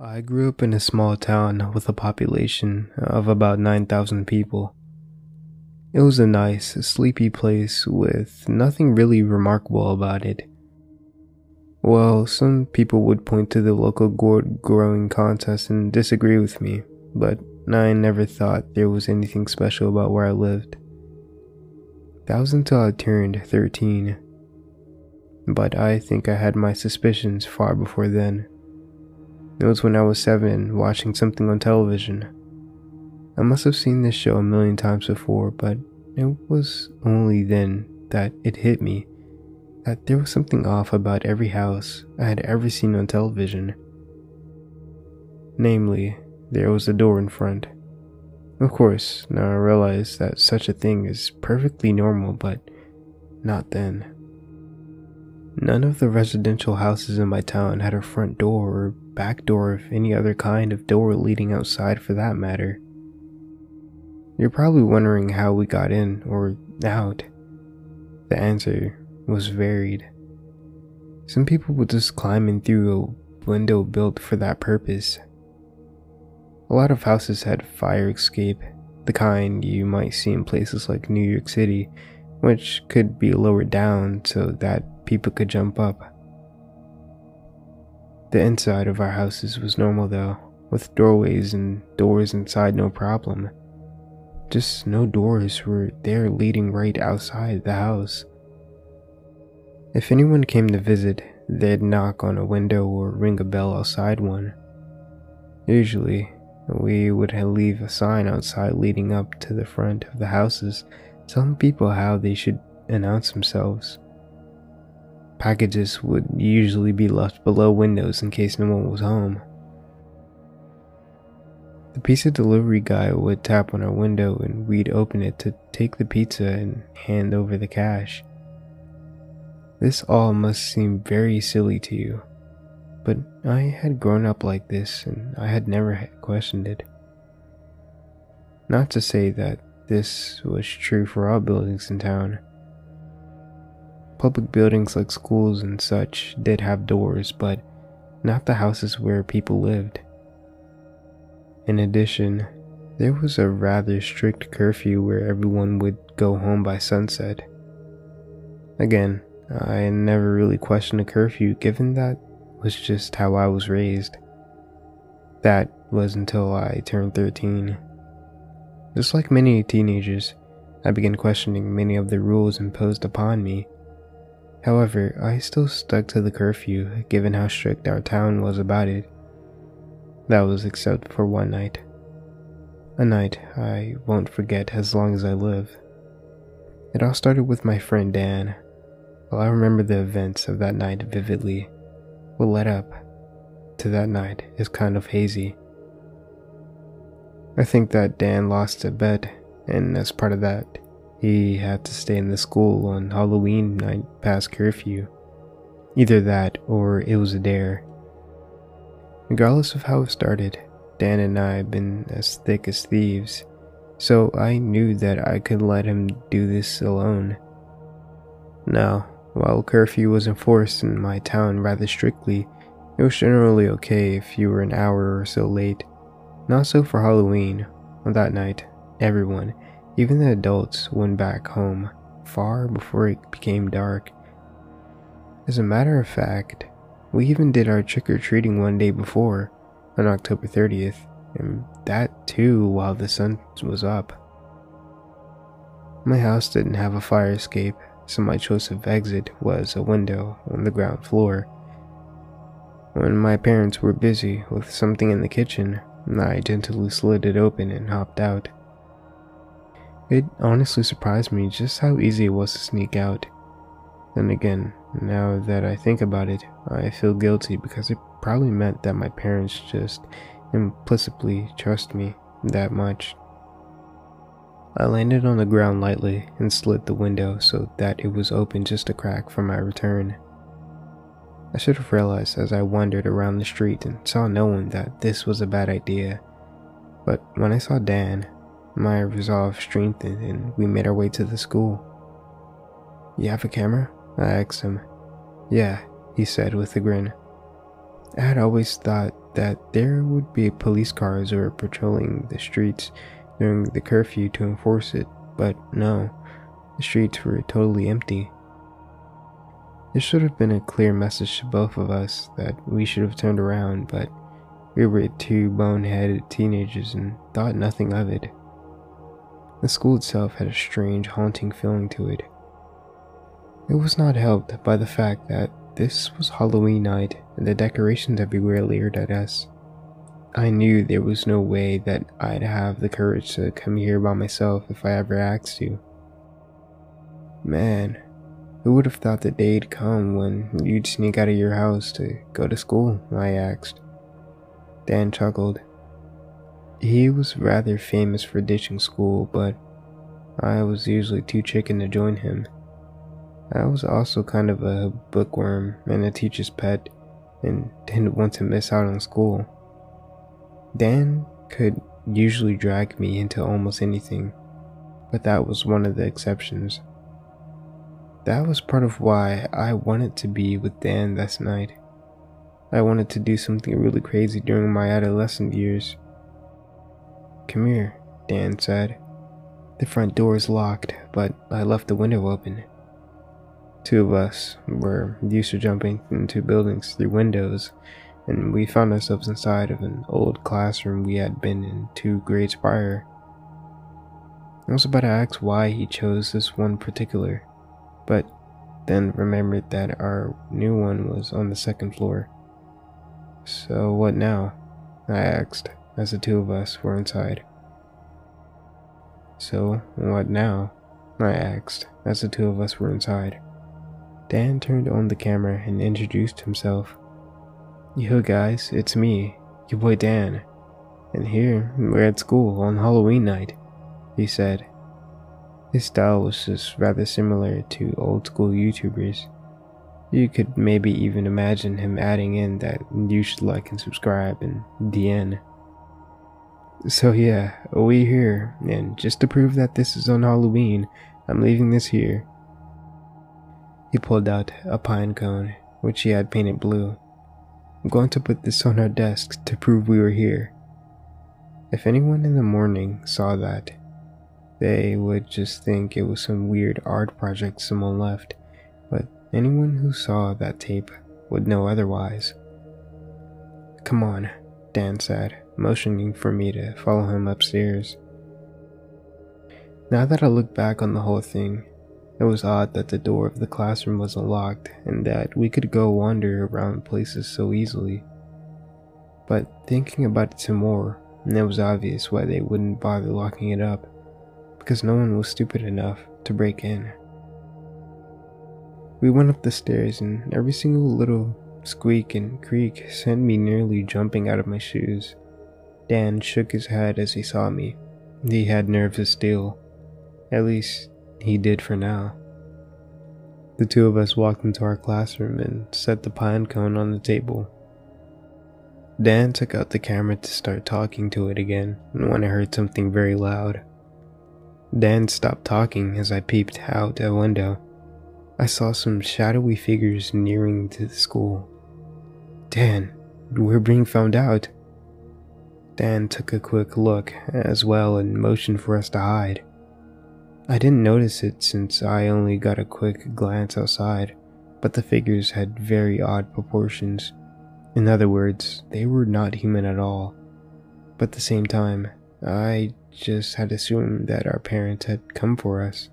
I grew up in a small town with a population of about 9,000 people. It was a nice, sleepy place with nothing really remarkable about it. Well, some people would point to the local gourd growing contest and disagree with me, but I never thought there was anything special about where I lived. That was until I turned 13. But I think I had my suspicions far before then. It was when I was seven watching something on television. I must have seen this show a million times before, but it was only then that it hit me that there was something off about every house I had ever seen on television. Namely, there was a door in front. Of course, now I realize that such a thing is perfectly normal, but not then. None of the residential houses in my town had a front door or back door of any other kind of door leading outside for that matter. You're probably wondering how we got in or out. The answer was varied. Some people would just climb in through a window built for that purpose. A lot of houses had fire escape, the kind you might see in places like New York City, which could be lowered down so that people could jump up. The inside of our houses was normal though, with doorways and doors inside no problem. Just no doors were there leading right outside the house. If anyone came to visit, they'd knock on a window or ring a bell outside one. Usually, we would leave a sign outside leading up to the front of the houses telling people how they should announce themselves. Packages would usually be left below windows in case no one was home. The pizza delivery guy would tap on our window and we'd open it to take the pizza and hand over the cash. This all must seem very silly to you, but I had grown up like this and I had never questioned it. Not to say that this was true for all buildings in town. Public buildings like schools and such did have doors, but not the houses where people lived. In addition, there was a rather strict curfew where everyone would go home by sunset. Again, I never really questioned a curfew given that was just how I was raised. That was until I turned 13. Just like many teenagers, I began questioning many of the rules imposed upon me However, I still stuck to the curfew given how strict our town was about it. That was except for one night. A night I won't forget as long as I live. It all started with my friend Dan. While I remember the events of that night vividly, what led up to that night is kind of hazy. I think that Dan lost a bet, and as part of that, he had to stay in the school on Halloween night past curfew. Either that or it was a dare. Regardless of how it started, Dan and I had been as thick as thieves, so I knew that I could let him do this alone. Now, while curfew was enforced in my town rather strictly, it was generally okay if you were an hour or so late. Not so for Halloween. On that night, everyone, even the adults went back home far before it became dark. As a matter of fact, we even did our trick or treating one day before, on October 30th, and that too while the sun was up. My house didn't have a fire escape, so my choice of exit was a window on the ground floor. When my parents were busy with something in the kitchen, I gently slid it open and hopped out. It honestly surprised me just how easy it was to sneak out. Then again, now that I think about it, I feel guilty because it probably meant that my parents just implicitly trust me that much. I landed on the ground lightly and slid the window so that it was open just a crack for my return. I should have realized as I wandered around the street and saw no one that this was a bad idea. But when I saw Dan, my resolve strengthened and we made our way to the school. You have a camera? I asked him. Yeah, he said with a grin. I had always thought that there would be police cars or patrolling the streets during the curfew to enforce it, but no, the streets were totally empty. This should have been a clear message to both of us that we should have turned around, but we were two boneheaded teenagers and thought nothing of it. The school itself had a strange, haunting feeling to it. It was not helped by the fact that this was Halloween night and the decorations everywhere leered at us. I knew there was no way that I'd have the courage to come here by myself if I ever asked to. Man, who would have thought the day'd come when you'd sneak out of your house to go to school? I asked. Dan chuckled. He was rather famous for ditching school, but I was usually too chicken to join him. I was also kind of a bookworm and a teacher's pet and didn't want to miss out on school. Dan could usually drag me into almost anything, but that was one of the exceptions. That was part of why I wanted to be with Dan this night. I wanted to do something really crazy during my adolescent years. Come here, Dan said. The front door is locked, but I left the window open. Two of us were used to jumping into buildings through windows, and we found ourselves inside of an old classroom we had been in two grades prior. I was about to ask why he chose this one particular but then remembered that our new one was on the second floor. So what now? I asked as the two of us were inside. So what now? I asked as the two of us were inside. Dan turned on the camera and introduced himself. Yo guys, it's me, your boy Dan. And here, we're at school on Halloween night, he said his style was just rather similar to old school YouTubers. You could maybe even imagine him adding in that you should like and subscribe and DN. So yeah, we here, and just to prove that this is on Halloween, I'm leaving this here. He pulled out a pine cone, which he had painted blue. I'm going to put this on our desk to prove we were here. If anyone in the morning saw that, they would just think it was some weird art project someone left, but anyone who saw that tape would know otherwise. Come on, Dan said, motioning for me to follow him upstairs. Now that I look back on the whole thing, it was odd that the door of the classroom wasn't locked and that we could go wander around places so easily. But thinking about it some more, it was obvious why they wouldn't bother locking it up because no one was stupid enough to break in. We went up the stairs, and every single little squeak and creak sent me nearly jumping out of my shoes. Dan shook his head as he saw me. He had nerves of steel. At least, he did for now. The two of us walked into our classroom and set the pine cone on the table. Dan took out the camera to start talking to it again when I heard something very loud. Dan stopped talking as I peeped out a window. I saw some shadowy figures nearing to the school. Dan, we're being found out. Dan took a quick look as well and motioned for us to hide. I didn't notice it since I only got a quick glance outside, but the figures had very odd proportions. In other words, they were not human at all. But at the same time, I just had assumed that our parents had come for us.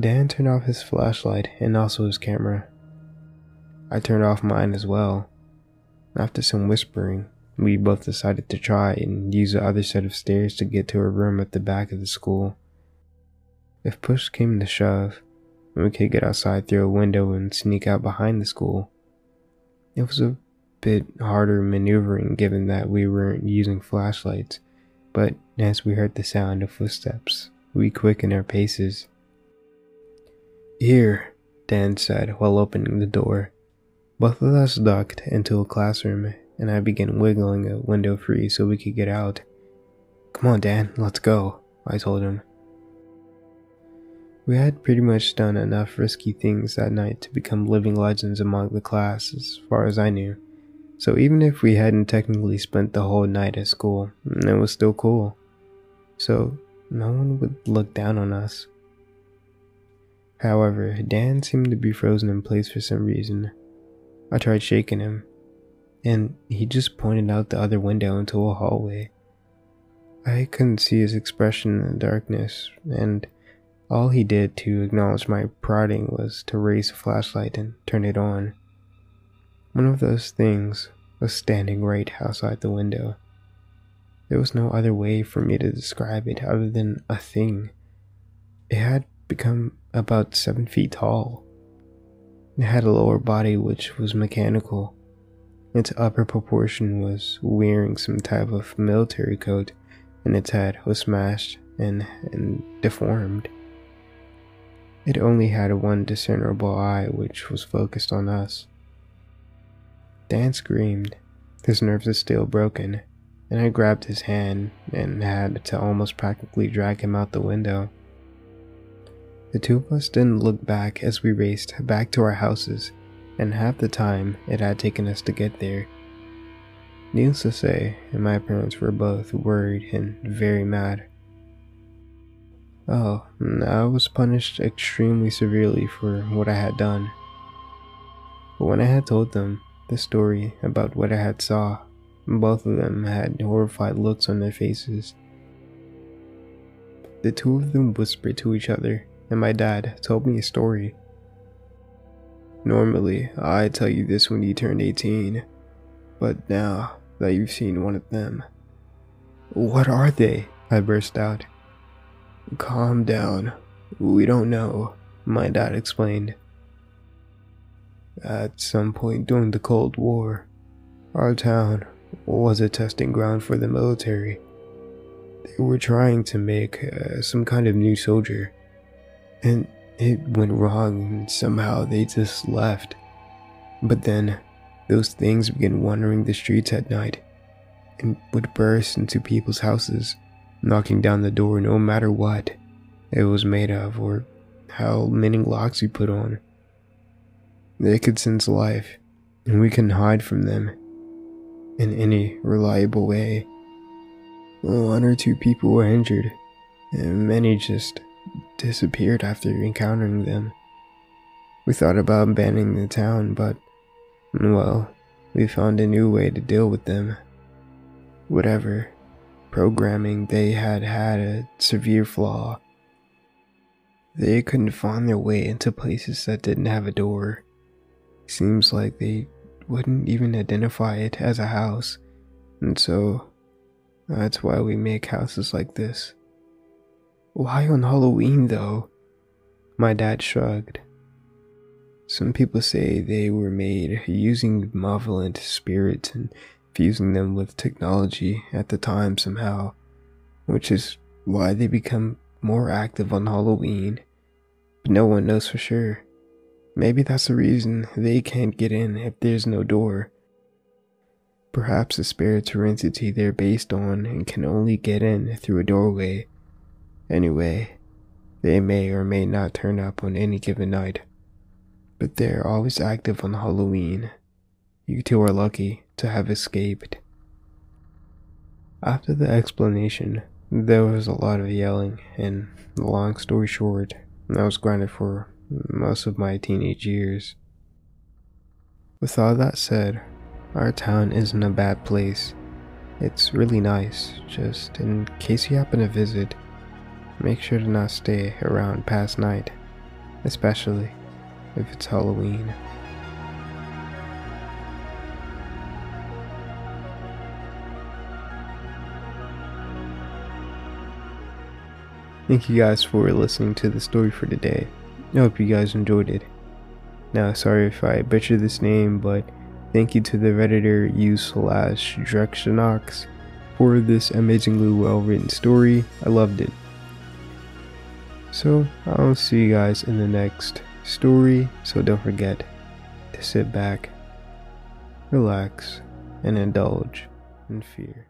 Dan turned off his flashlight and also his camera. I turned off mine as well. After some whispering, we both decided to try and use the other set of stairs to get to a room at the back of the school. If push came to shove, we could get outside through a window and sneak out behind the school. It was a bit harder maneuvering given that we weren't using flashlights, but as we heard the sound of footsteps, we quickened our paces. Here, Dan said while opening the door. Both of us ducked into a classroom, and I began wiggling a window free so we could get out. Come on, Dan, let's go, I told him. We had pretty much done enough risky things that night to become living legends among the class, as far as I knew So even if we hadn't technically spent the whole night at school, it was still cool. So no one would look down on us. However, Dan seemed to be frozen in place for some reason. I tried shaking him, and he just pointed out the other window into a hallway. I couldn't see his expression in the darkness, and all he did to acknowledge my prodding was to raise a flashlight and turn it on. One of those things was standing right outside the window. There was no other way for me to describe it other than a thing. It had become about seven feet tall. It had a lower body which was mechanical. Its upper proportion was wearing some type of military coat and its head was smashed and, and deformed. It only had one discernible eye which was focused on us. Dan screamed. His nerves are still broken, and I grabbed his hand and had to almost practically drag him out the window. The two of us didn't look back as we raced back to our houses, and half the time it had taken us to get there. Needless to say, my parents were both worried and very mad. Oh, I was punished extremely severely for what I had done. But when I had told them the story about what I had saw, both of them had horrified looks on their faces. The two of them whispered to each other, and my dad told me a story. Normally, I'd tell you this when you turn 18, but now that you've seen one of them. What are they? I burst out. Calm down. We don't know, my dad explained. At some point during the Cold War, our town was a testing ground for the military. They were trying to make uh, some kind of new soldier, and it went wrong, and somehow they just left. But then, those things began wandering the streets at night and would burst into people's houses, knocking down the door no matter what it was made of or how many locks you put on. They could sense life, and we couldn't hide from them in any reliable way. One or two people were injured, and many just disappeared after encountering them. We thought about abandoning the town, but, well, we found a new way to deal with them. Whatever programming they had had a severe flaw. They couldn't find their way into places that didn't have a door. Seems like they wouldn't even identify it as a house, and so that's why we make houses like this. Why on Halloween though? My dad shrugged. Some people say they were made using malevolent spirits and fusing them with technology at the time somehow, which is why they become more active on Halloween. But no one knows for sure. Maybe that's the reason they can't get in if there's no door. Perhaps the spirits or entity they're based on and can only get in through a doorway. Anyway, they may or may not turn up on any given night, but they're always active on Halloween. You two are lucky to have escaped. After the explanation, there was a lot of yelling, and long story short, I was grounded for most of my teenage years. With all that said, our town isn't a bad place. It's really nice, just in case you happen to visit, make sure to not stay around past night, especially if it's Halloween. Thank you guys for listening to the story for today. I hope you guys enjoyed it. Now, sorry if I butchered this name, but thank you to the redditor u slash Drechnaux for this amazingly well written story. I loved it. So, I'll see you guys in the next story, so don't forget to sit back, relax, and indulge in fear.